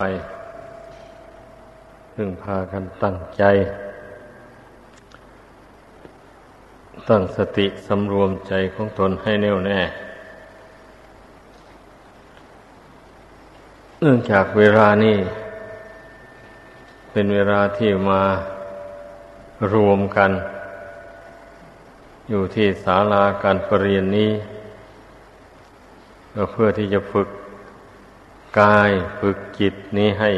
ไปพึ่งพากันตั้งใจ ตั้งสติสำรวมใจของตนให้แน่วแน่ เนื่องจากเวลานี้เป็นเวลาที่มารวมกัน อยู่ที่ศาลาการประเรียนนี้ เพื่อที่จะฝึก กายฝึกจิตนี้ให้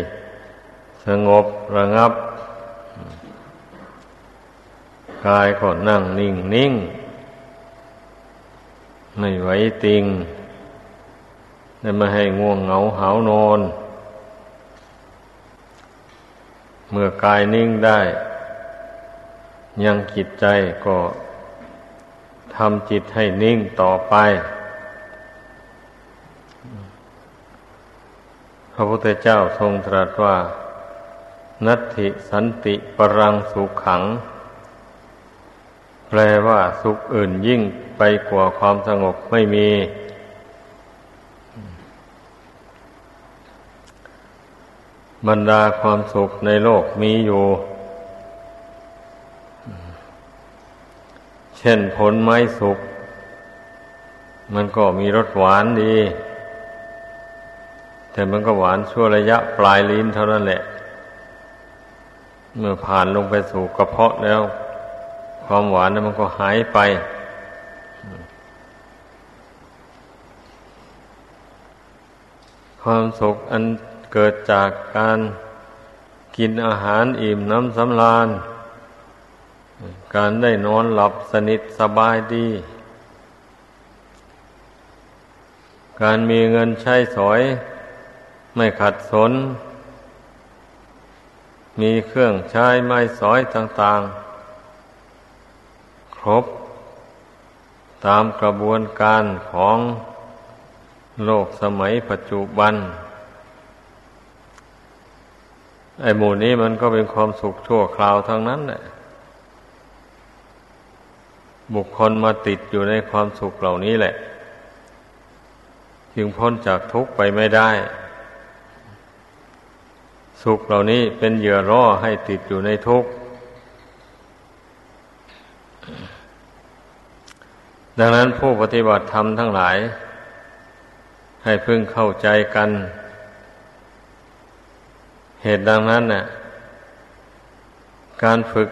สงบระงับ กายก็นั่งนิ่งนิ่งไม่ไหวติงได้ม่ให้ง่วงเหงาหานอน เมื่อกายนิ่งได้ ยังจิตใจก็ทำจิตให้นิ่งต่อไป ระพุทธเจ้าทรงตรัสว่า นัตถิสันติปรังสุขขัง แปลว่าสุขอื่นยิ่งไปกว่าความสงบไม่มี บรรดาความสุขในโลกมีอยู่ เช่นผลไม้สุกมันก็มีรสหวานดี แต่มันก็หวานชั่วระยะปลายลิ้นเท่านั้นแหละ เมื่อผ่านลงไปสู่กระเพาะแล้ว ความหวานนั้นมันก็หายไป ความสุขอันเกิดจากการกินอาหารอิ่มน้ำสำราญ การได้นอนหลับสนิทสบายดี การมีเงินใช้สอย ไม่ขัดสน มีเครื่องใช้ไม้สอยต่างๆ ครบ ตามกระบวนการของโลกสมัยปัจจุบัน ไอ้หมู่นี้มันก็เป็นความสุขชั่วคราวทั้งนั้นแหละบุคคลมาติดอยู่ในความสุขเหล่านี้แหละ จึงพ้นจากทุกข์ไปไม่ได้ สุขเหล่านี้เป็นเหยื่อร่อให้ติดอยู่ในทุกข์ดังนั้นผู้ปฏิบัติธรรมทั้งหลาย ให้พึงเข้าใจกัน เหตุดังนั้นน่ะการฝึก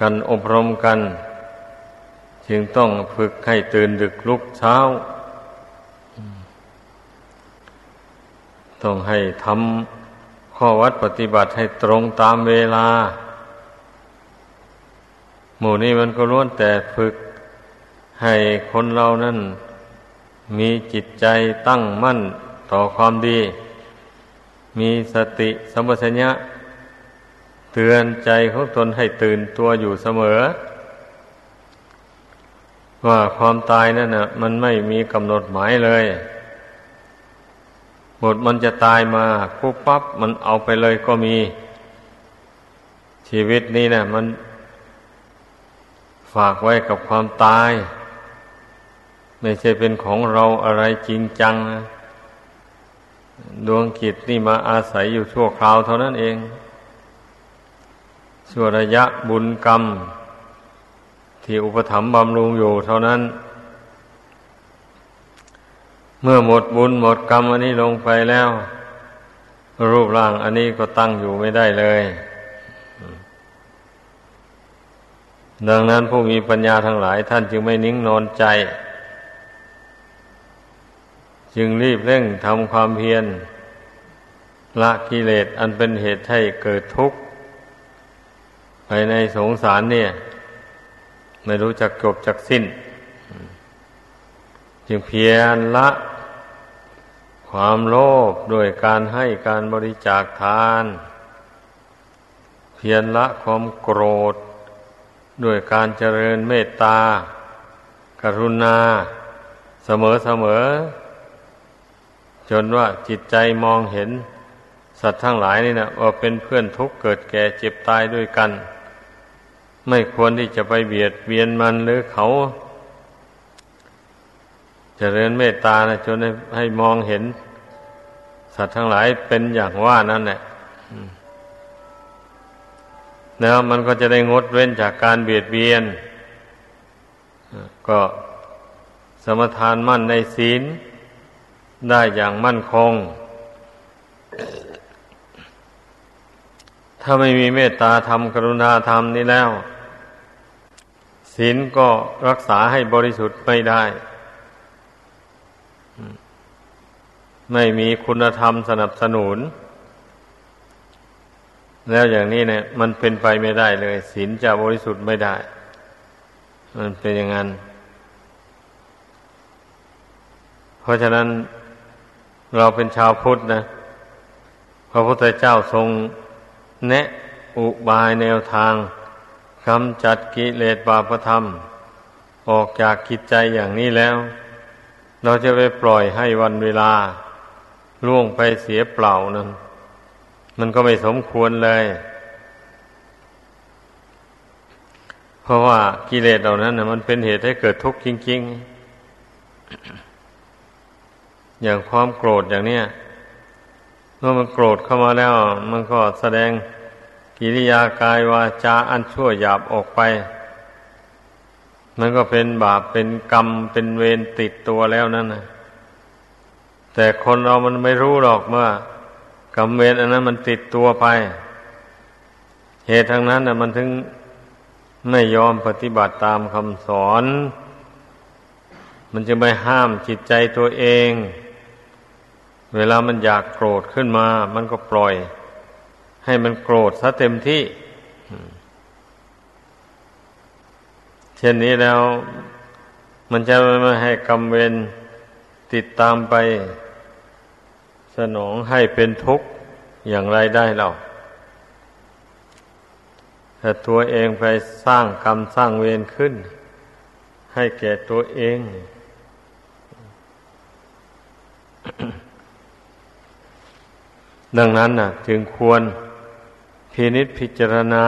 กันอบรมกัน จึงต้องฝึกให้ตื่นดึกลุกเช้า ต้องให้ทำ ข้อวัดปฏิบัติให้ตรงตามเวลา หมู่นี้มันก็ล้วนแต่ฝึกให้คนเรานั้นมีจิตใจตั้งมั่นต่อความดี มีสติสัมปชัญญะ เตือนใจของตนให้ตื่นตัวอยู่เสมอ ว่าความตายนั่นนะมันไม่มีกำหนดหมายเลย หมดมันจะตายมาปุ๊บปั๊บมันเอาไปเลยก็มี ชีวิตนี้นะมันฝากไว้กับความตาย ไม่ใช่เป็นของเราอะไรจริงจังนะดวงกิจนี่มาอาศัยอยู่ชั่วคราวเท่านั้นเองชั่วระยะบุญกรรม ที่อุปถัมภ์บำรุงอยู่เท่านั้น เมื่อหมดบุญหมดกรรมอันนี้ลงไปแล้ว รูปร่างอันนี้ก็ตั้งอยู่ไม่ได้เลย ดังนั้นผู้มีปัญญาทั้งหลาย ท่านจึงไม่นิ่งนอนใจ จึงรีบเร่งทำความเพียรละกิเลสอันเป็นเหตุให้เกิดทุกข์ภายในสงสารเนี่ย ไม่รู้จักจบจักสิ้น จึงเพียรละ ความโลภด้วยการให้การบริจาคทาน เพียรละความโกรธ ด้วยการเจริญเมตตา กรุณา เสมอเสมอ จนว่าจิตใจมองเห็น สัตว์ทั้งหลายนี่นะว่าเป็นเพื่อนทุกข์เกิดแก่เจ็บตายด้วยกัน ไม่ควรที่จะไปเบียดเบียนมันหรือเขา เจริญเมตตานะจนให้มองเห็น สัตว์ทั้งหลายเป็นอย่างว่านั่นแหละแล้วมันก็จะได้งดเว้นจากการเบียดเบียน ก็สมทานมั่นในศีล ได้อย่างมั่นคง ถ้าไม่มีเมตตาธรรมกรุณาธรรมนี้แล้ว ศีลก็รักษาให้บริสุทธิ์ไม่ได้ ไม่มีคุณธรรมสนับสนุน แล้วอย่างนี้เนี่ย มันเป็นไปไม่ได้เลยศีลจะบริสุทธิ์ไม่ได้ มันเป็นอย่างนั้น เพราะฉะนั้นเราเป็นชาวพุทธนะพระพุทธเจ้าทรงแนะอุบายแนวทางกำจัดกิเลสบาปธรรม ออกจากกิจใจอย่างนี้แล้ว เราจะไปปล่อยให้วันเวลา ล่วงไปเสียเปล่านั้นมันก็ไม่สมควรเลย เพราะว่ากิเลสเหล่านั้นนะมันเป็นเหตุให้เกิดทุกข์จริง ๆ อย่างความโกรธอย่างเนี้ยเมื่อมันโกรธเข้ามาแล้ว มันก็แสดงกิริยากายวาจาอันชั่วหยาบออกไป มันก็เป็นบาปเป็นกรรมเป็นเวรติดตัวแล้วนั่นนะ แต่คนเรามันไม่รู้หรอกเมื่อกรรมเวรอันนั้นมันติดตัวไป เหตุทั้งนั้นนะมันถึงไม่ยอมปฏิบัติตามคำสอน มันจะไม่ห้ามจิตใจตัวเอง เวลามันอยากโกรธขึ้นมา มันก็ปล่อย ให้มันโกรธซะเต็มที่ เช่นนี้แล้ว มันจะไม่ให้กรรมเวรติดตามไป สนองให้เป็นทุกข์อย่างไรได้เล่าแต่ตัวเองไปสร้างกรรมสร้างเวรขึ้น ให้แก่ตัวเอง ดังนั้นน่ะจึงควรพินิษพิจารณา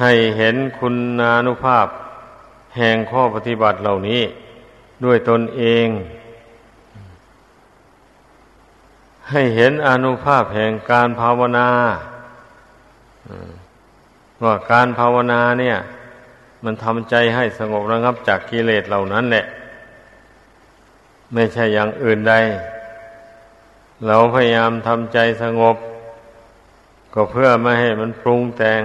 ให้เห็นคุณานุภาพ แห่งข้อปฏิบัติเหล่านี้ ด้วยตนเอง ให้เห็นอนุภาพแห่งการภาวนาว่าการภาวนาเนี่ย มันทำใจให้สงบระงับจากกิเลสเหล่านั้นแหละ ไม่ใช่อย่างอื่นใด เราพยายามทำใจสงบ ก็เพื่อไม่ให้มันปรุงแต่ง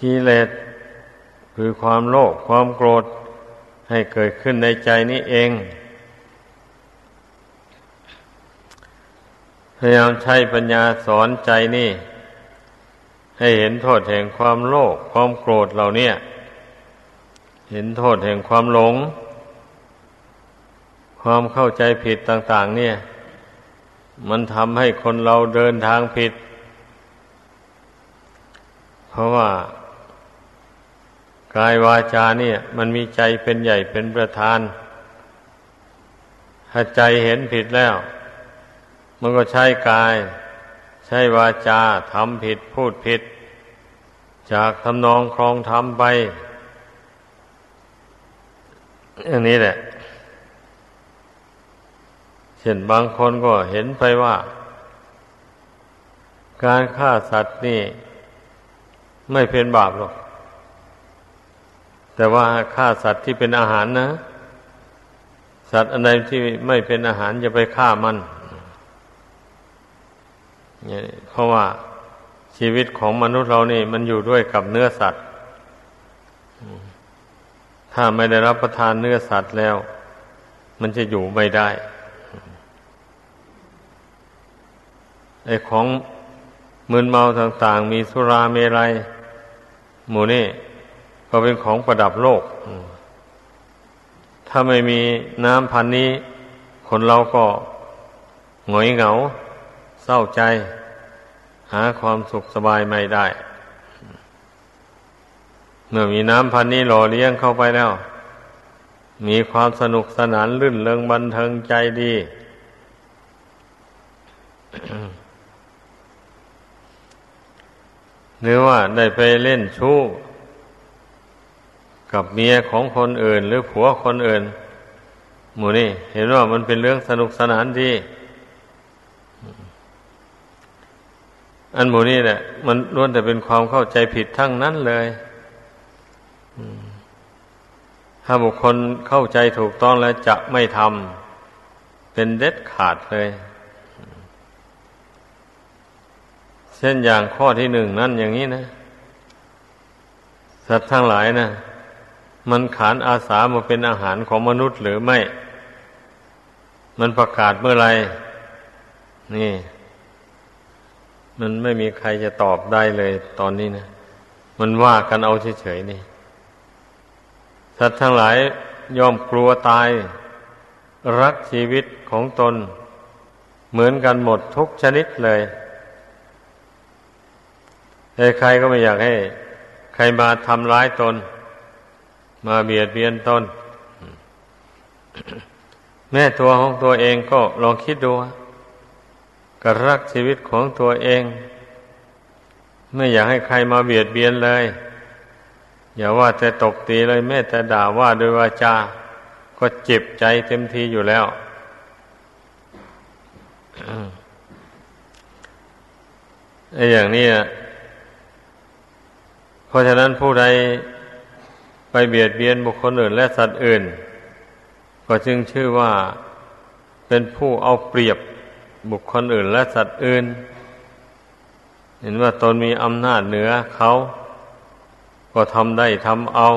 กิเลสคือความโลภความโกรธให้เกิดขึ้นในใจนี้เอง พยายามใช้ปัญญาสอนใจนี่ ให้เห็นโทษแห่งความโลภความโกรธเหล่านี้เห็นโทษแห่งความหลง ความเข้าใจผิดต่าง ๆ เนี่ย มันทำให้คนเราเดินทางผิด เพราะว่ากายวาจาเนี่ย มันมีใจเป็นใหญ่เป็นประธาน ถ้าใจเห็นผิดแล้ว มันก็ใช้กาย ใช้วาจาทำผิดพูดผิด จากทำนองครองทำไปอย่างนี้แหละ เช่นบางคนก็เห็นไปว่า การฆ่าสัตว์นี่ ไม่เป็นบาปหรอก แต่ว่าฆ่าสัตว์ที่เป็นอาหารนะ สัตว์อันใดที่ไม่เป็นอาหารจะไปฆ่ามัน เพราะว่าชีวิตของมนุษย์เรานี่ มันอยู่ด้วยกับเนื้อสัตว์ ถ้าไม่ได้รับประทานเนื้อสัตว์แล้ว มันจะอยู่ไม่ได้ไอ้ของมึนเมาต่างๆ มีสุราเมรัยหมูนี่ ก็เป็นของประดับโลก ถ้าไม่มีน้ำพันนี้ คนเราก็หงอยเหงา เศร้าใจ หาความสุขสบายไม่ได้ เมื่อมีน้ำพันนี้หล่อเลี้ยงเข้าไปแล้ว มีความสนุกสนานลื่นเริงบันเทิงใจดี หรือว่าได้ไปเล่นชู้กับเมียของคนอื่น หรือผัวคนอื่น หมูนี่เห็นว่ามันเป็นเรื่องสนุกสนานดี อันหมูนี่แหละมันล้วนแต่เป็นความเข้าใจผิดทั้งนั้นเลยถ้าบุคคลเข้าใจถูกต้องแล้วจะไม่ทำเป็นเด็ดขาดเลย เช่นอย่างข้อที่หนึ่งนั่นอย่างนี้นะ สัตว์ทั้งหลายนะมันขานอาสามาเป็นอาหารของมนุษย์หรือไม่ มันประกาศเมื่อไรนี่ มันไม่มีใครจะตอบได้เลยตอนนี้นะ มันว่ากันเอาเฉยๆนี่ สัตว์ทั้งหลายยอมกลัวตาย รักชีวิตของตน เหมือนกันหมดทุกชนิดเลยใครก็ไม่อยากให้ ใครมาทำร้ายตน มาเบียดเบียนตน แม่ตัวของตัวเองก็ลองคิดดู ก็รักชีวิตของตัวเอง ไม่อยากให้ใครมาเบียดเบียนเลย อย่าว่าแต่ตกตีเลยแม่แต่ด่าว่าโดยวาจาก็เจ็บใจเต็มทีอยู่แล้วไอ้อย่างนี้เพราะฉะนั้นผู้ใดไปเบียดเบียนบุคคลอื่น และสัตว์อื่น ก็จึงชื่อว่าเป็นผู้เอาเปรียบ บุคคลอื่นและสัตว์อื่น เห็นว่าตนมีอำนาจเหนือเขา ก็ทำได้ทำเอา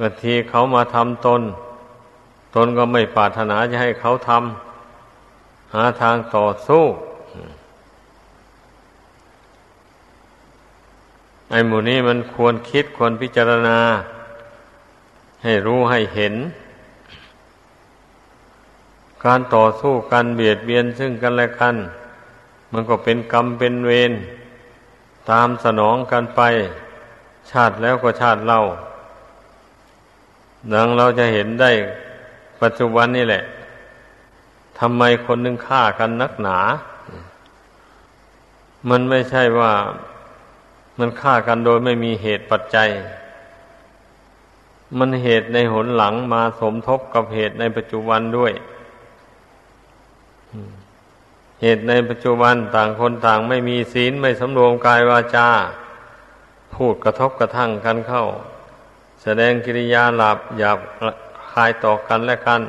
บางทีเขามาทำตน ตนก็ไม่ปรารถนาจะให้เขาทำหาทางต่อสู้ไอ้หมู่นี้มันควรคิดควรพิจารณา ให้รู้ให้เห็น การต่อสู้กันเบียดเบียนซึ่งกันและกัน มันก็เป็นกรรมเป็นเวรตามสนองกันไป ชาติแล้วก็ชาติเล่าดังเราจะเห็นได้ปัจจุบันนี่แหละทำไมคนนึงฆ่ากันนักหนา มันไม่ใช่ว่ามันฆ่ากันโดยไม่มีเหตุปัจจัย มันเหตุในหนหลังมาสมทบกับเหตุในปัจจุบันด้วย เหตุในปัจจุบันต่างคนต่างไม่มีศีลไม่สำรวมกายวาจา พูดกระทบกระทั่งกันเข้า แสดงกิริยาหลับหยาบคายต่อกันและกัน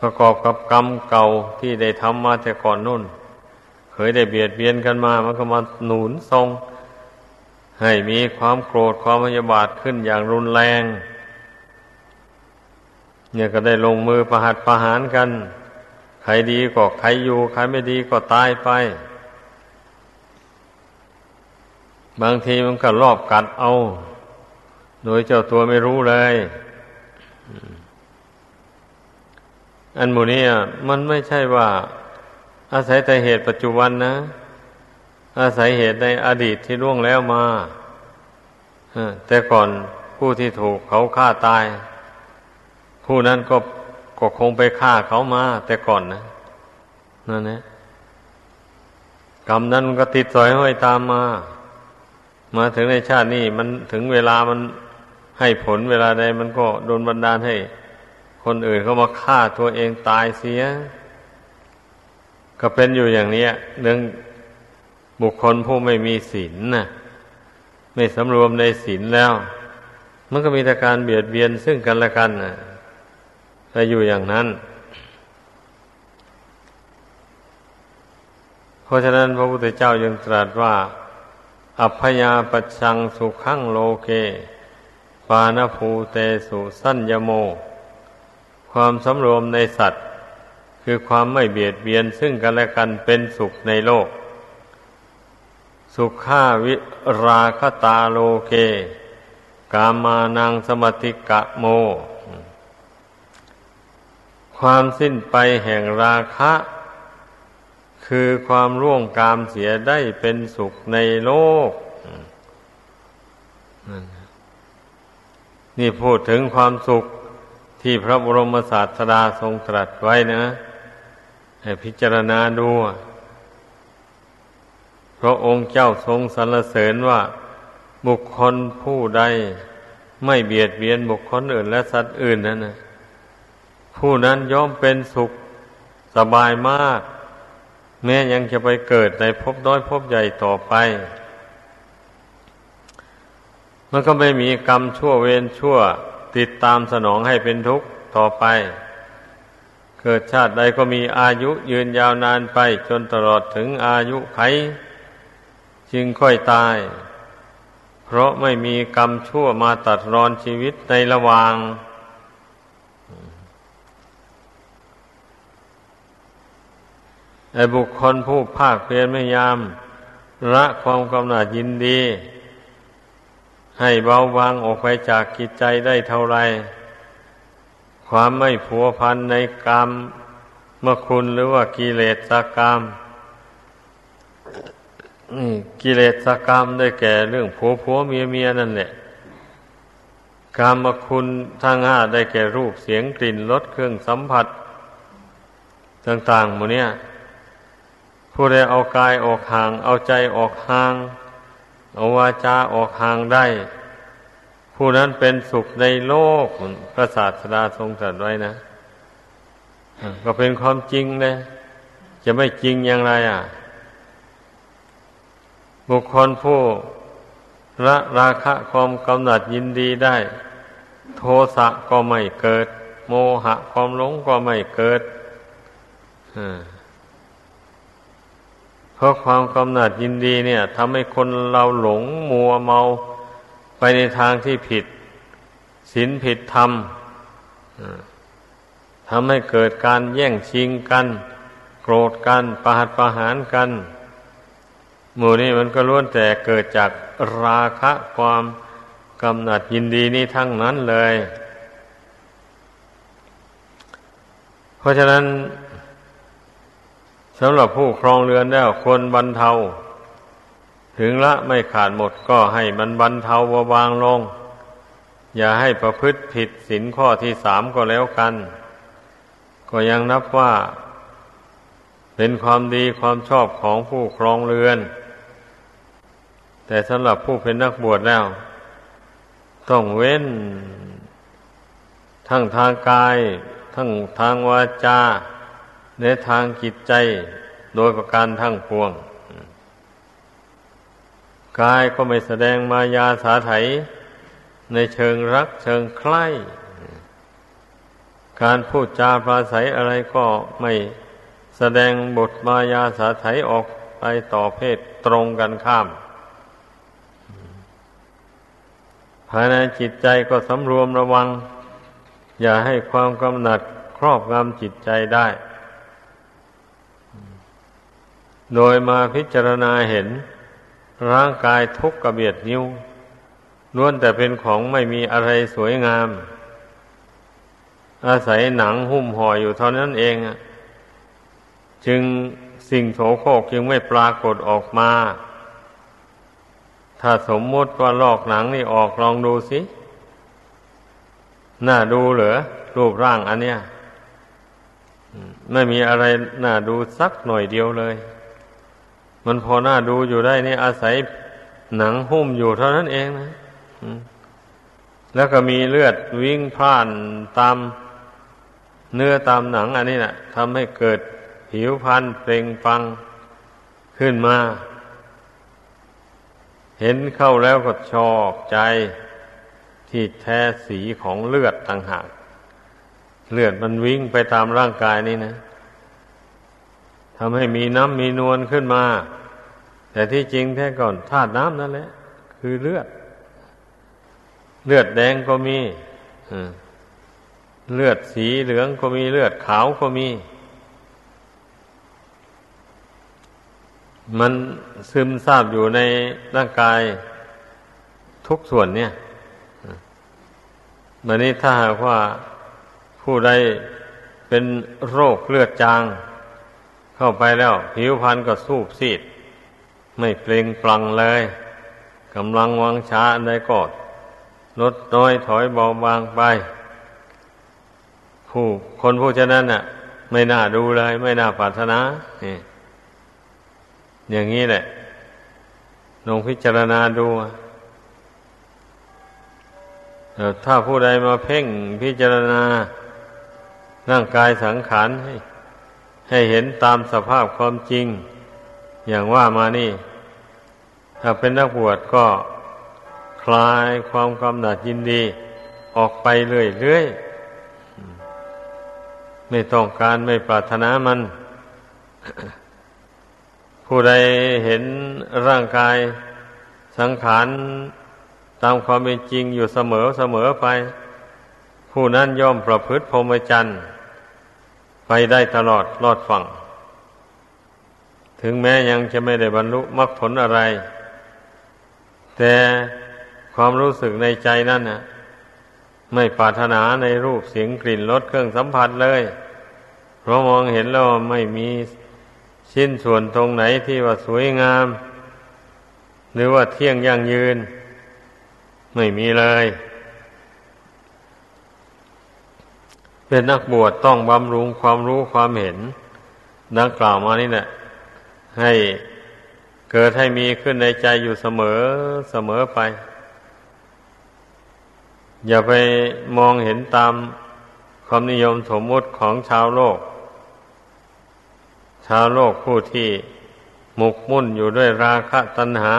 ประกอบกับกรรมเก่าที่ได้ทำมาแต่ก่อนนู่น เคยได้เบียดเบียนกันมา มันก็มาหนุนทรง ให้มีความโกรธความพยาบาทขึ้นอย่างรุนแรง เนี่ยก็ได้ลงมือประหัตประหารกัน รดีก็ใครอยู่ ใครไม่ดีก็ตายไป บางทีมันก็รอบกัดเอา โดยเจ้าตัวไม่รู้เลย อันหมูนี้มันไม่ใช่ว่า อาศัยแต่เหตุปัจจุบันนะ อาศัยเหตุในอดีตที่ล่วงแล้วมาแต่ก่อนผู้ที่ถูกเขาฆ่าตาย ผู้นั้นก็ ก็คงไปฆ่าเขามา แต่ก่อนนะนั่นนะกรรมนั้นมันก็ติดสอยห้อยตามมา มาถึงในชาตินี้มันถึงเวลามันให้ผลเวลาใดมันก็โดนบันดาลให้ คนอื่นเขามาฆ่าตัวเองตายเสีย ก็เป็นอยู่อย่างนี้เรื่องบุคคลผู้ไม่มีศีลนะไม่สำรวมในศีลแล้ว มันก็มีแต่การเบียดเบียนซึ่งกันและกันนะ ถ้าอยู่อย่างนั้น เพราะฉะนั้นพระพุทธเจ้ายังตรัสว่า อัพยาปชังสุขังโลเก ปานภูเตสุสัญญโม ความสำรวมในสัตว์ คือความไม่เบียดเบียนซึ่งกันและกันเป็นสุขในโลก สุขาวิราคตาโลเก กามานังสมติกะโม ความสิ้นไปแห่งราคะ คือความร่วงกามเสียได้เป็นสุขในโลก นี่พูดถึงความสุขที่พระบรมศาสดาทรงตรัสไว้นะให้พิจารณาดูพระองค์เจ้าทรงสรรเสริญว่า บุคคลผู้ใด ไม่เบียดเบียนบุคคลอื่นและสัตว์อื่นนั่นนะ ผู้นั้นย่อมเป็นสุขสบายมาก แม้ยังจะไปเกิดในภพน้อยภพใหญ่ต่อไป มันก็ไม่มีกรรมชั่วเวรชั่ว ติดตามสนองให้เป็นทุกข์ต่อไป เกิดชาติใดก็มีอายุยืนยาวนานไป จนตลอดถึงอายุไข จึงค่อยตาย เพราะไม่มีกรรมชั่วมาตัดรอนชีวิตในระหว่าง ไอ้บุคคลผู้ภาคเพียรพยายามละความกำหนัดยินดี ให้เบาบางออกไปจากกิจใจได้เท่าไร ความไม่ผัวพันในกรรมเมื่อคุณหรือว่ากิเลสกรรมนี่กิเลสกรรมได้แก่เรื่องผัวผัวเมียเมียนั่นแหละกรรมคุณทั้งห้าได้แก่รูปเสียงกลิ่นรสเครื่องสัมผัส ต่างๆหมดเนี้ย ผู้ใดเอากายออกห่าง เอาใจออกห่าง เอาวาจาออกห่างได้ ผู้นั้นเป็นสุขในโลกพระศาสดาทรงตรัสไว้นะ ก็เป็นความจริงเลยจะไม่จริงอย่างไรอะ บุคคลผู้ละราคะความกำหนัดยินดีได้ โทสะก็ไม่เกิด โมหะความหลงก็ไม่เกิดอ่า เพราะความกำหนัดยินดีเนี่ยทำให้คนเราหลงมัวเมาไปในทางที่ผิดศีลผิดธรรมทำให้เกิดการแย่งชิงกัน โกรธกันประหัตประหารกันหมู่นี้มันก็ล้วนแต่เกิดจากราคะความกำหนัดยินดีนี่ทั้งนั้นเลย เพราะฉะนั้น สำหรับผู้ครองเรือนแล้วควรบรรเทา ถึงละไม่ขาดหมดก็ให้มันบรรเทาเบางลง อย่าให้ประพฤติผิดสินข้อที่สามก็แล้วกัน ก็ยังนับว่า เป็นความดีความชอบของผู้ครองเรือน แต่สำหรับผู้เป็นนักบวชแล้ว ต้องเว้น ทั้งทางกาย ทั้งทางวาจา ในทางจิตใจโดยประการทั้งปวง กายก็ไม่แสดงมายาสาไถ ในเชิงรักเชิงใคล้การพูดจาปราศัยอะไรก็ไม่แสดงบทมายาสาไถออกไปต่อเพศตรงกันข้าม ภายในจิตใจก็สำรวมระวัง อย่าให้ความกำหนัดครอบงำจิตใจได้ โดยมาพิจารณาเห็น ร่างกายทุกกระเบียดนิ้วล้วนแต่เป็นของไม่มีอะไรสวยงาม อาศัยหนังหุ้มห่ออยู่เท่านั้นเองจึงสิ่งโสโครกจึงไม่ปรากฏออกมา ถ้าสมมติว่าลอกหนังนี่ออกลองดูสิ น่าดูเหรอรูปร่างอันเนี้ยไม่มีอะไรน่าดูสักหน่อยเดียวเลย มันพอหน้าดูอยู่ได้นี่อาศัยหนังหุ้มอยู่เท่านั้นเองนะแล้วก็มีเลือดวิ่งผ่านตามเนื้อตามหนังอันนี้นะทำให้เกิดผิวพันเปล่งฟังขึ้นมา เห็นเข้าแล้วก็ชอบใจ ที่แท้สีของเลือดต่างหาก เลือดมันวิ่งไปตามร่างกายนี่นะ ทำให้มีน้ำมีนวลขึ้นมา แต่ที่จริงแท้ก่อนธาตุน้ำนั่นแหละ คือเลือด เลือดแดงก็มีเลือดสีเหลืองก็มีเลือดขาวก็มี มันซึมซาบอยู่ในร่างกายทุกส่วนเนี่ยมันนี้ถ้าหากว่าผู้ใดเป็นโรคเลือดจาง เข้าไปแล้ว ผิวพรรณก็สูบซีด ไม่เปล่งปลังเลยกำลังวังช้าใดก็ลดน้อยถอยเบาบางไป ผู้คนผู้ฉะนั้นน่ะ ไม่น่าดูเลย ไม่น่าปรารถนานี่อย่างนี้แหละลองพิจารณาดูถ้าผู้ใดมาเพ่งพิจารณาร่างกายสังขารให้ ให้เห็นตามสภาพความจริง อย่างว่ามานี่ ถ้าเป็นนักบวชก็คลายความกำหนัดยินดี ออกไปเรื่อยๆไม่ต้องการไม่ปรารถนามัน ผู้ใดเห็นร่างกายสังขารตามความเป็นจริงอยู่เสมอเสมอไป ผู้นั้นย่อมประพฤติพรหมจรรย์ ไปได้ตลอดรอดฝั่ง ถึงแม้ยังจะไม่ได้บรรลุมรรคผลอะไร แต่ความรู้สึกในใจนั่นนะไม่ปรารถนาในรูปเสียงกลิ่นรสเครื่องสัมผัสเลย เพราะมองเห็นแล้วไม่มีชิ้นส่วนตรงไหนที่ว่าสวยงาม หรือว่าเที่ยงยั่งยืน ไม่มีเลย เป็นนักบวชต้องบำรุงความรู้ความเห็น ดังกล่าวมานี่แหละให้เกิดให้มีขึ้นในใจอยู่เสมอเสมอไป อย่าไปมองเห็นตามความนิยมสมมุติของชาวโลก ชาวโลกผู้ที่หมกมุ่นอยู่ด้วยราคะตัณหา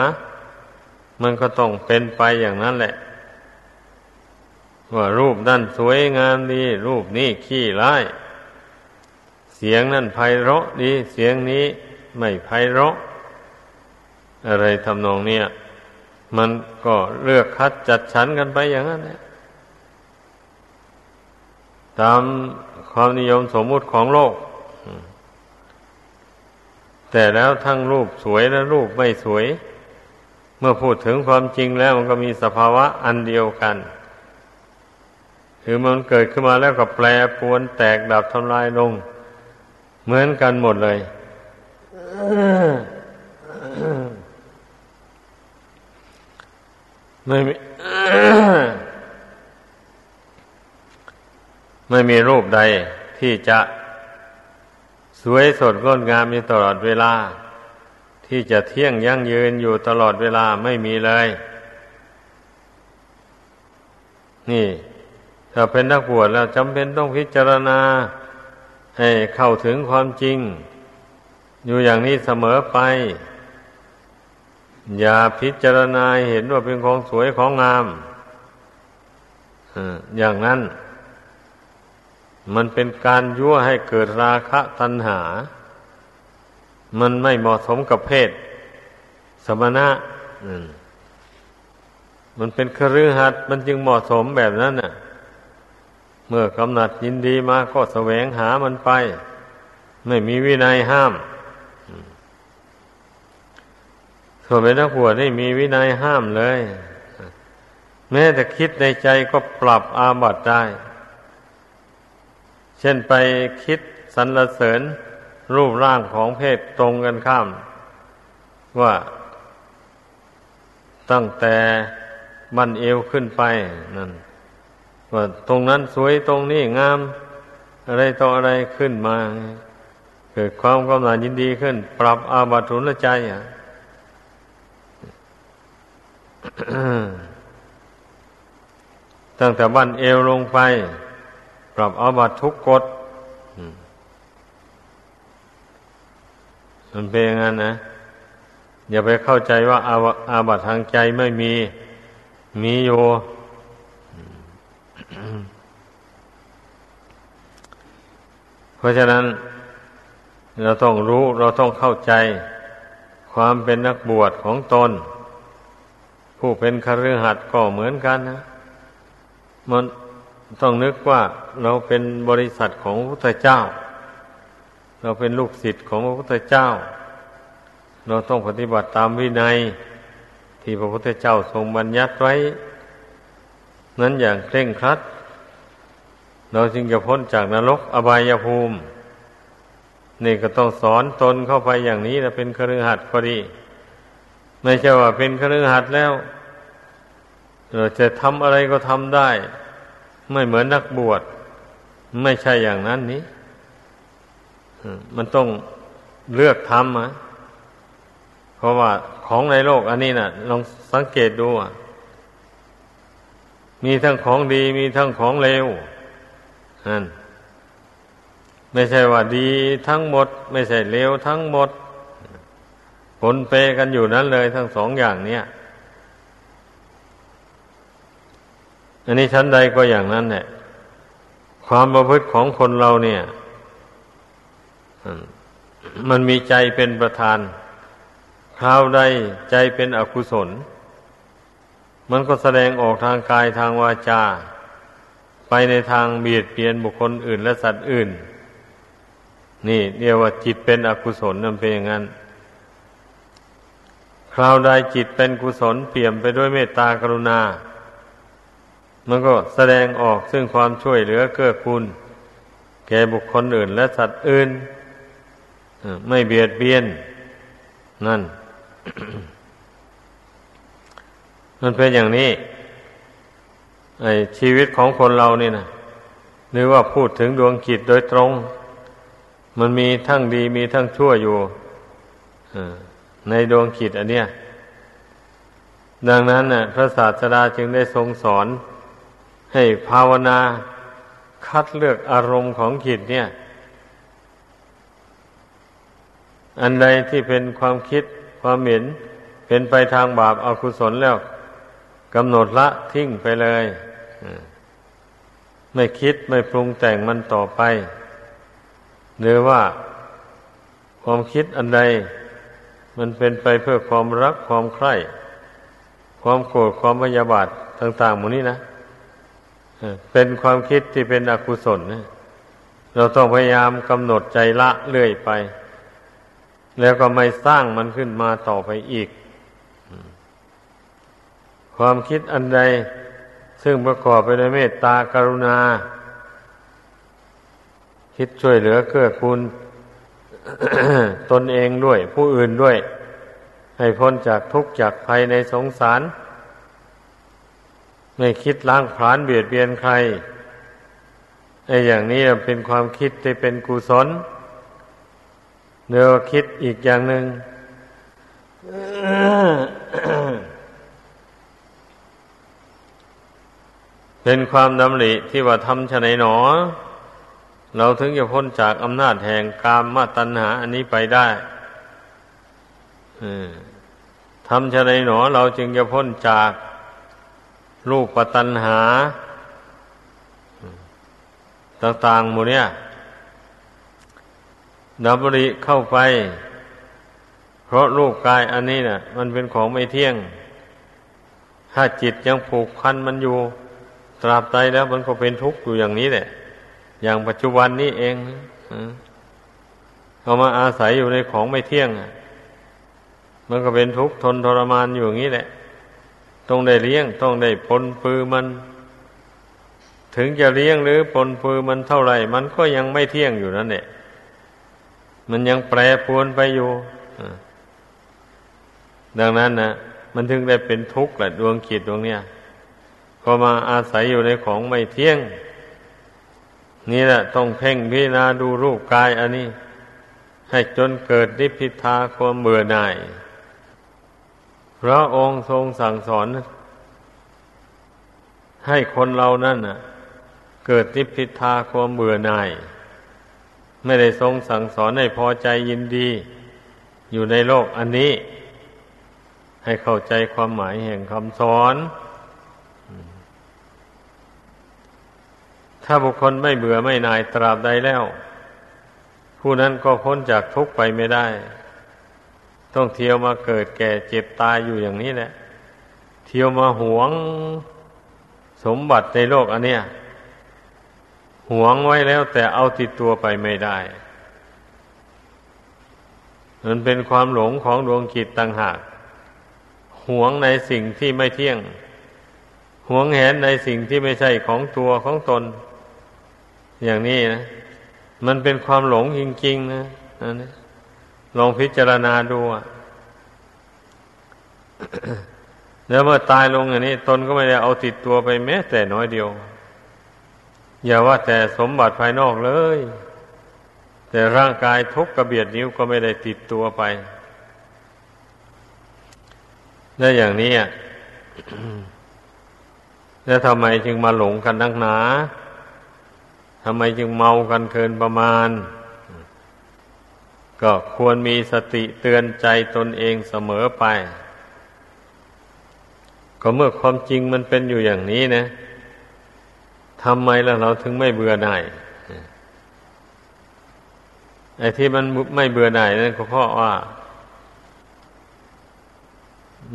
มันก็ต้องเป็นไปอย่างนั้นแหละ ว่ารูปนั่นสวยงามดี รูปนี้ขี้ร้าย เสียงนั่นไพเราะดี เสียงนี้ไม่ไพเราะ อะไรทำนองเนี้ยมันก็เลือกคัดจัดฉันกันไปอย่างนั้นแหละตามความนิยมสมมุติของโลก แต่แล้วทั้งรูปสวยและรูปไม่สวย เมื่อพูดถึงความจริงแล้วมันก็มีสภาวะอันเดียวกัน คือมันเกิดขึ้นมาแล้วก็แปรปวนแตกดับทำลายลง เหมือนกันหมดเลย ไม่มีไม่มีรูปใดที่จะสวยสดงดงามอยู่ตลอดเวลา ที่จะเที่ยงยั่งยืนอยู่ตลอดเวลาไม่มีเลย นี่ ถ้าเป็นนักบวชแล้วจำเป็นต้องพิจารณา ให้เข้าถึงความจริง อยู่อย่างนี้เสมอไป อย่าพิจารณาเห็นว่าเป็นของสวยของงามอย่างนั้น มันเป็นการยั่วให้เกิดราคะตัณหา มันไม่เหมาะสมกับเพศ สมณะมันเป็นครือหัดมันจึงเหมาะสมแบบนั้นน่ะ เมื่อกำหนัดยินดีมาก็แสวงหามันไป ไม่มีวินัยห้าม ส่วนเป็นนักบวชนี่มีวินัยห้ามเลย แม้แต่คิดในใจก็ปรับอาบัติได้ เช่นไปคิดสรรเสริญรูปร่างของเพศตรงกันข้าม ว่าตั้งแต่บันเอวขึ้นไปนั่น ว่าตรงนั้นสวยตรงนี้งาม อะไรต่ออะไรขึ้นมา เกิดความกำลังยินดีขึ้น ปรับอาบัตุนละใจอะตั้งแต่บันเอวลงไป ปรับอาบัตทุกกฎมันเป็นอย่างนั้นนะ อย่าไปเข้าใจว่าอาอาบัตทางใจไม่มี มีอยู่ เพราะฉะนั้น เราต้องรู้เราต้องเข้าใจความเป็นนักบวชของตน ผู้เป็นคฤหัสถ์ก็เหมือนกันนะ มันต้องนึกว่าเราเป็นบริษัทของพระพุทธเจ้า เราเป็นลูกศิษย์ของพระพุทธเจ้า เราต้องปฏิบัติตามวินัย ที่พระพุทธเจ้าทรงบัญญัติไว้ นั้นอย่างเคร่งครัด เราจึงจะพ้นจากนรกอบายภูมิ นี่ก็ต้องสอนตนเข้าไปอย่างนี้นะเป็นครือหัดพอดี ไม่ใช่ว่าเป็นครือหัดแล้ว เราจะทำอะไรก็ทำได้ ไม่เหมือนนักบวช ไม่ใช่อย่างนั้นนี้ มันต้องเลือกทำนะเพราะว่าของในโลกอันนี้นะ่ะ ลองสังเกตดูอะ มีทั้งของดีมีทั้งของเลวนั่นไม่ใช่ว่าดีทั้งหมด ไม่ใช่เลวทั้งหมดผลเปกันอยู่นั้นเลยทั้งสองอย่างเนี้ยอันนี้ชั้นใดก็อย่างนั้นแหละความประพฤติของคนเราเนี่ยมันมีใจเป็นประธานคราวใดใจเป็นอกุศล มันก็แสดงออกทางกายทางวาจา ไปในทางเบียดเบียนบุคคลอื่นและสัตว์อื่น นี่เรียกว่าจิตเป็นอกุศลนั่นเป็นอย่างนั้น คราวใดจิตเป็นกุศลเปี่ยมไปด้วยเมตตากรุณา มันก็แสดงออกซึ่งความช่วยเหลือเกื้อกูลแก่บุคคลอื่นและสัตว์อื่น ไม่เบียดเบียน นั่น มันเป็นอย่างนี้ ไอชีวิตของคนเรานี่นะหรือว่าพูดถึงดวงจิตโดยตรง มันมีทั้งดีมีทั้งชั่วอยู่ในดวงจิตอันเนี้ยดังนั้นน่ะ พระศาสดาจึงได้ทรงสอน ให้ภาวนาคัดเลือกอารมณ์ของจิตเนี่ย อันใดที่เป็นความคิดความเห็นเป็นไปทางบาปอากุศลแล้ว กำหนดละทิ้งไปเลยไม่คิดไม่ปรุงแต่งมันต่อไป หรือว่าความคิดอันใด มันเป็นไปเพื่อความรักความใคร่ความโกรธความพยาบาทต่างๆหมดนี้นะเป็นความคิดที่เป็นอกุศลเราต้องพยายามกำหนดใจละเรื่อยไป แล้วก็ไม่สร้างมันขึ้นมาต่อไปอีก ความคิดอันใด ซึ่งประกอบไปด้วยเมตตากรุณา คิดช่วยเหลือเกื้อกูลตนเองด้วย ผู้อื่นด้วย ให้พ้นจากทุกข์จากภัยในสงสาร ไม่คิดล้างผลาญเบียดเบียนใครไอ้อย่างนี้เป็นความคิดที่เป็นกุศลเดี๋ยวคิดอีกอย่างหนึ่ง เป็นความดำริที่ว่าทำชะไหนหนอ เราถึงจะพ้นจากอำนาจแห่งกามมาตัณหา อันนี้ไปได้ทำชะไหนหนอ เราจึงจะพ้นจากรูปปัตัณหา ต่างๆหมดเนี่ยดับริเข้าไป เพราะรูปกายอันนี้นะ่ะ มันเป็นของไม่เที่ยง ถ้าจิตยังผูกพันมันอยู่ ตราบใดแล้วมันก็เป็นทุกข์อยู่อย่างนี้แหละ อย่างปัจจุบันนี้เองเอามาอาศัยอยู่ในของไม่เที่ยงมันก็เป็นทุกข์ทนทรมานอยู่อย่างนี้แหละ ต้องได้เลี้ยง ต้องได้ปนปือมัน ถึงจะเลี้ยงหรือปนปือมันเท่าไหร่ มันก็ยังไม่เที่ยงอยู่นั่นแหละมันยังแปรปรวนไปอยู่ดังนั้นนะมันถึงได้เป็นทุกข์แหละดวงขีดดวงเนี้ย พอมาอาศัยอยู่ในของไม่เที่ยง นี่แหละต้องเพ่งพิจารณาดูรูปกายอันนี้ ให้จนเกิดนิพพิทาความเบื่อหน่าย พระองค์ทรงสั่งสอน ให้คนเรานั่นน่ะ เกิดนิพพิทาความเบื่อหน่าย ไม่ได้ทรงสั่งสอนให้พอใจยินดี อยู่ในโลกอันนี้ ให้เข้าใจความหมายแห่งคำสอน ถ้าบุคคลไม่เบื่อไม่นายตราบใดแล้ว ผู้นั้นก็พ้นจากทุกข์ไปไม่ได้ ต้องเที่ยวมาเกิดแก่เจ็บตายอยู่อย่างนี้แหละ เที่ยวมาหวงสมบัติในโลกอันเนี้ยหวงไว้แล้วแต่เอาติดตัวไปไม่ได้ มันเป็นความหลงของดวงกิจต่างหาก หวงในสิ่งที่ไม่เที่ยง หวงแหนในสิ่งที่ไม่ใช่ของตัวของตน อย่างนี้นะ มันเป็นความหลงจริงๆนะนลองพิจารณาดูแล้วเมื่อตายลงอย่างนี้ ตนก็ไม่ได้เอาติดตัวไปแม้แต่น้อยเดียว อย่าว่าแต่สมบัติภายนอกเลย แต่ร่างกายทุกกระเบียดนิ้วก็ไม่ได้ติดตัวไป และอย่างนี้แล้วทำไมจึงมาหลงกันนักหนา ทำไมจึงเมากันเกินประมาณ ก็ควรมีสติเตือนใจตนเองเสมอไป ก็เมื่อความจริงมันเป็นอยู่อย่างนี้นะทำไมแล้วเราถึงไม่เบื่อหน่ายไอ้ที่มันไม่เบื่อหน่ายนั่นก็เพราะว่า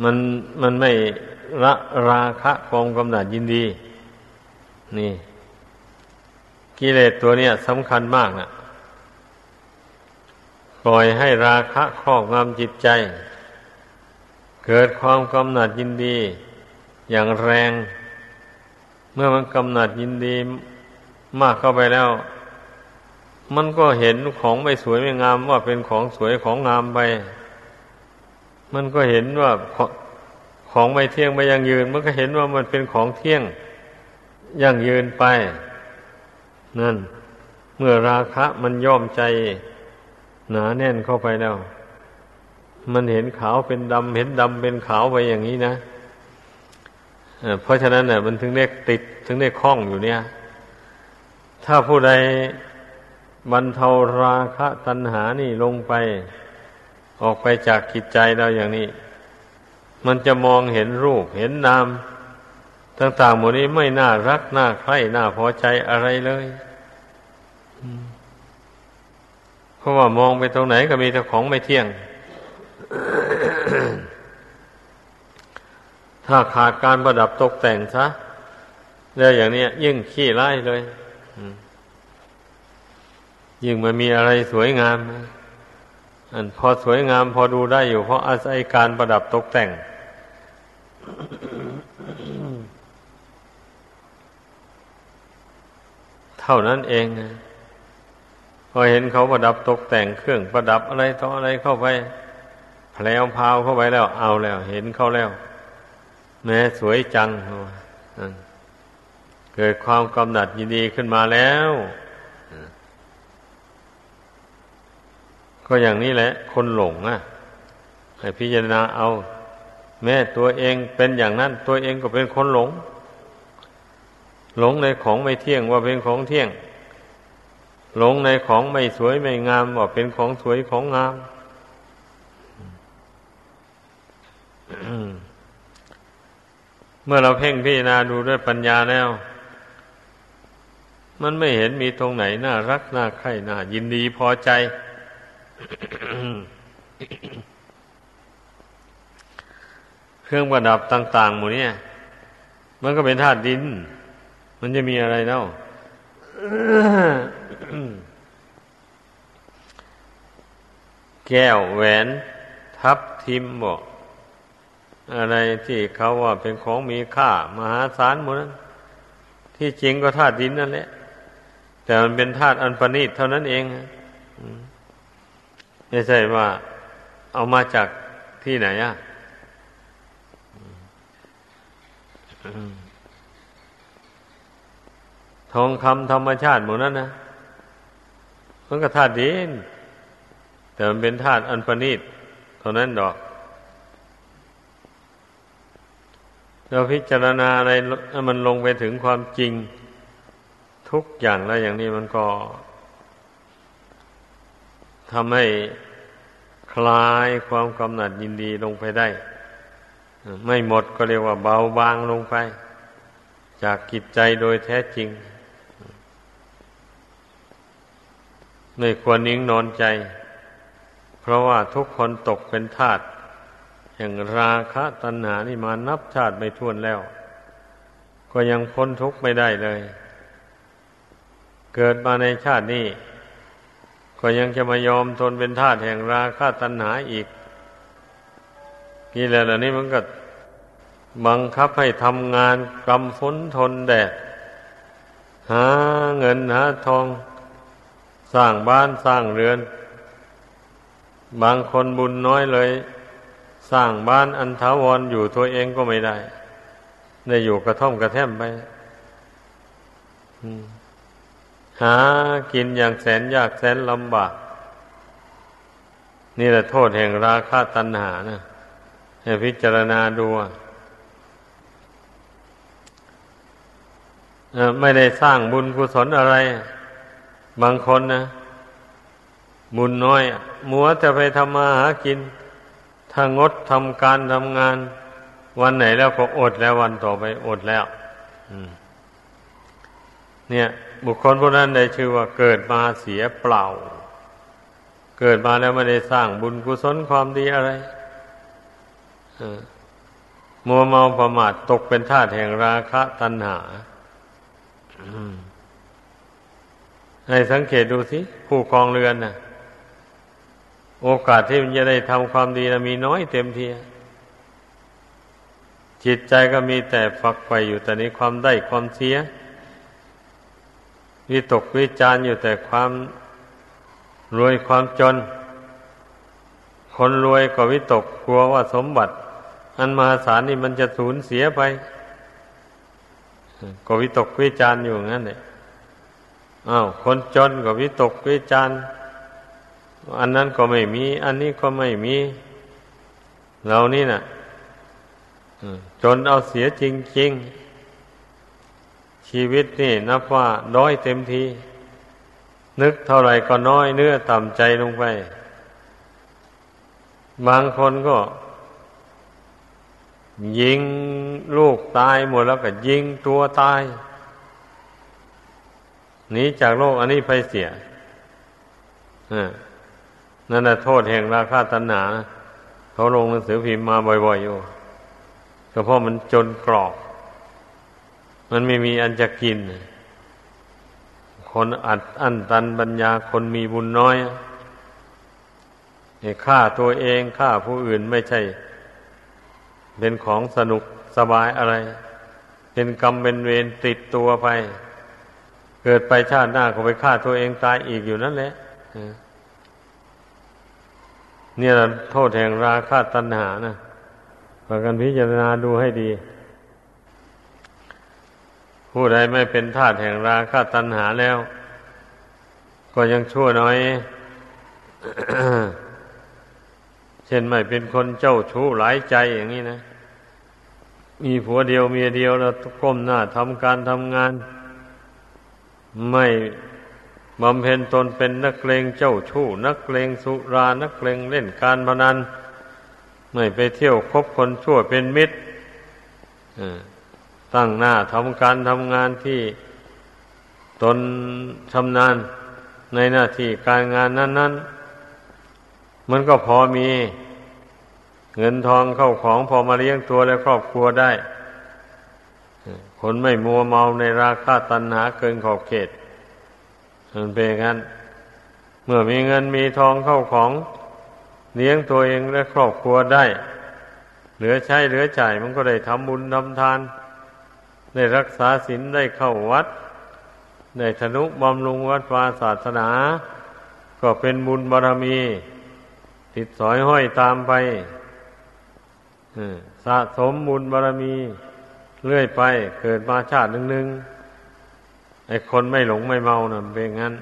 มันมันไม่ละราคะความกำหนัดยินดี นี่ กิเลสตัวเนี้ยสำคัญมากนะปล่อยให้ราคะครอบงำจิตใจ เกิดความกำหนัดยินดี อย่างแรง เมื่อมันกำหนัดยินดี มากเข้าไปแล้ว มันก็เห็นของไม่สวยไม่งามว่าเป็นของสวยของงามไป มันก็เห็นว่าของไม่เที่ยงไม่ยั่งยืน มันก็เห็นว่ามันเป็นของเที่ยงยั่งยืนไป นั่น เมื่อราคะมันย่อมใจ หนาแน่นเข้าไปแล้ว มันเห็นขาวเป็นดำเห็นดำเป็นขาวไปอย่างนี้นะเพราะฉะนั้นเนี่ยมันถึงได้ติดถึงได้คล้องอยู่เนี่ย ถ้าผู้ใดบรรเทาราคะตัณหานี่ลงไป ออกไปจากกิจใจเราอย่างนี้ มันจะมองเห็นรูปเห็นนามต่างๆหมดนี้ไม่น่ารักน่าใคร่น่าพอใจอะไรเลยเพ ราะว่ามองไปตรงไหนก็มีแต่ของไม่เที่ยง ถ้าขาดการประดับตกแต่งซะเรื่องอย่างนี้ยิ่งขี้ไล่เลยยิ่งมันมีอะไรสวยงาม อันพอสวยงามพอดูได้อยู่ เพราะอาศัยการประดับตกแต่ง เท่านั้นเอง พอเห็นเขาประดับตกแต่งเครื่องประดับอะไรต่ออะไรเข้าไปแผลวพาวเข้าไปแล้ว เอาแล้ว เห็นเขาแล้ว แม้สวยจังเกิดความกำหนัดยินดีขึ้นมาแล้ว ก็อย่างนี้แหละ คนหลงอะให้พิจารณาเอา แม่ตัวเองเป็นอย่างนั้น ตัวเองก็เป็นคนหลง หลงในของไม่เที่ยงว่าเป็นของเที่ยง หลงในของไม่สวยไม่งามว่าเป็นของสวยของงามเมื่อเราเพ่งพิจารณาดูด้วยปัญญาแล้ว มันไม่เห็นมีตรงไหนน่ารักน่าใคร่น่ายินดีพอใจ เครื่องประดับต่าง ๆ หมู่นี้มันก็เป็นธาตุดิน มันจะมีอะไรเล่า แก้วแหวนทับทิมบอกอะไรที่เขาว่าเป็นของมีค่ามหาศาลหมดนั้นที่จริงก็ธาตุดินนั่นแหละ แต่มันเป็นธาตุอันประณีตเท่านั้นเองไม่ใช่ว่าเอามาจากที่ไหนอะทองคำธรรมชาติหมดนั้นนะ มันก็ธาตุดิน แต่มันเป็นธาตุอันประณีตเท่านั้นดอก เราพิจารณาอะไรมันลงไปถึงความจริง ทุกอย่างแล้วอย่างนี้มันก็ทำให้คลายความกำหนัดยินดีลงไปได้ ไม่หมดก็เรียกว่าเบาบางลงไป จากกิจใจโดยแท้จริง ไม่ควรนิ่งนอนใจ เพราะว่าทุกคนตกเป็นทาสอย่างราคะตัณหานี่มานับชาติไม่ท้วนแล้ว ก็ยังพ้นทุกข์ไม่ได้เลย เกิดมาในชาตินี้ก็ยังจะมายอมทนเป็นทาสแห่งราคะตัณหาอีกกิเลสเหล่านี้มันก็บังคับให้ทำงานกำฝนทนแดด หาเงินหาทอง สร้างบ้านสร้างเรือน บางคนบุญน้อยเลย สร้างบ้านอันถาวรอยู่ตัวเองก็ไม่ได้ ได้อยู่กระท่อมกระแท่มไปหากินอย่างแสนยากแสนลำบาก นี่แหละโทษแห่งราคะตัณหานะให้พิจารณาดูไม่ได้สร้างบุญกุศลอะไร บางคนนะบุญน้อยมัวจะไปทำมาหากิน ถ้างดทำการทำงาน วันไหนแล้วก็อดแล้ววันต่อไปอดแล้วเนี่ย บุคคลพวกนั้นได้ชื่อว่าเกิดมาเสียเปล่า เกิดมาแล้วไม่ได้สร้างบุญกุศลความดีอะไรมัวเมาประมาทตกเป็นทาสแห่งราคะตัณหา ให้สังเกตดูสิผู้ครองเรือนนะโอกาสที่มันจะได้ทำความดีนะมีน้อยเต็มทีจิตใจก็มีแต่ฝักใฝ่อยู่แต่ในความได้ความเสียวิตกวิจารอยู่แต่ความรวยความจน คนรวยก็วิตกกลัวว่าสมบัติ อันมหาศาลนี่มันจะสูญเสียไป ก็วิตกวิจารอยู่งั้นเลย อ้าวคนจนก็วิตกวิจารอันนั้นก็ไม่มี อันนี้ก็ไม่มีเรานี่นะ่ะจนเอาเสียจริง ๆ ชีวิตนี่นับว่าน้อยเต็มที นึกเท่าไหร่ก็น้อยเนื้อต่ำใจลงไป บางคนก็ ยิงลูกตายหมดแล้วก็ยิงตัวตาย หนีจากโลกอันนี้ไปเสียนั่นแหะโทษแห่งราคาตัณหาเขาลงหนังสือพิมพ์มาบ่อยๆอยู่ก็เพราะมันจนกรอบ มันไม่มีอันจะกิน คนอัดอั้นตันปัญญาคนมีบุญน้อยฆ่าตัวเองฆ่าผู้อื่นไม่ใช่ เป็นของสนุกสบายอะไร เป็นกรรมเป็นเวรติดตัวไป เกิดไปชาติหน้าก็ไปฆ่าตัวเองตายอีกอยู่นั่นแหละเนี่ยโทษแห่งราคะตัณหานะพากันพิจารณาดูให้ดี ผู้ใดไม่เป็นทาสแห่งราคะตัณหาแล้ว ก็ยังชั่วน้อย เช่นไม่เป็นคนเจ้าชู้หลายใจอย่างนี้นะ มีผัวเดียวเมียเดียวแล้วก้มหน้าทำการทำงาน ไม่บำเพ็ญตนเป็นนักเลงเจ้าชู้ นักเลงสุรา นักเลงเล่นการพนัน ไม่ไปเที่ยวคบคนชั่วเป็นมิตรตั้งหน้าทำการทำงานที่ตนชำนาญในหน้าที่การงานนั้น ๆ มันก็พอมี เงินทองเข้าของพอมาเลี้ยงตัวและครอบครัวได้ คนไม่มัวเมาในราคาตัณหาเกินขอบเขตมันเป็นงั้น เมื่อมีเงินมีทองเข้าของเลี้ยงตัวเองและครอบครัวได้ เหลือใช้เหลือจ่ายมันก็ได้ทำบุญทำทาน ได้รักษาศีลได้เข้าวัด ได้ธนุบำรุงวัดวาศาสนา ก็เป็นบุญบารมีติดสอยห้อยตามไปสะสมบุญบารมี เรื่อยไป เกิดมาชาติหนึ่งๆไอ้คนไม่หลงไม่เมานะ่ะเป็นงั้น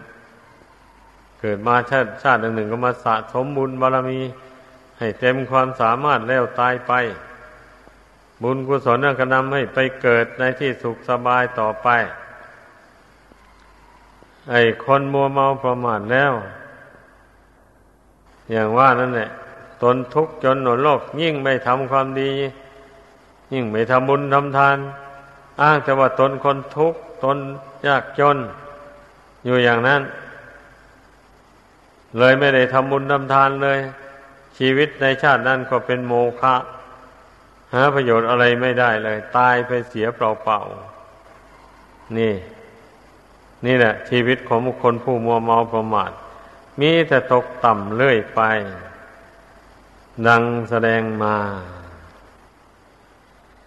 เกิดมาชาติชาติหนึ่งก็มาสะสมบุญบารมี ให้เต็มความสามารถแล้วตายไป บุญกุศลก็นำให้ไปเกิดในที่สุขสบายต่อไป ไอ้คนมัวเมาประมาทแล้ว อย่างว่านั่นแหละตนทุกข์จนหนโลกยิ่งไม่ทำความดี ยิ่งไม่ทำบุญทำทาน อ้างแต่ว่าตนคนทุกข์ตนยากจน อยู่อย่างนั้น เลยไม่ได้ทำบุญทำทานเลย ชีวิตในชาตินั้นก็เป็นโมฆะหาประโยชน์อะไรไม่ได้เลย ตายไปเสียเปล่าๆนี่ นี่แหละ ชีวิตของบุคคลผู้มัวเมาประมาท มีแต่ตกต่ำเลื่อยไป ดังแสดงมา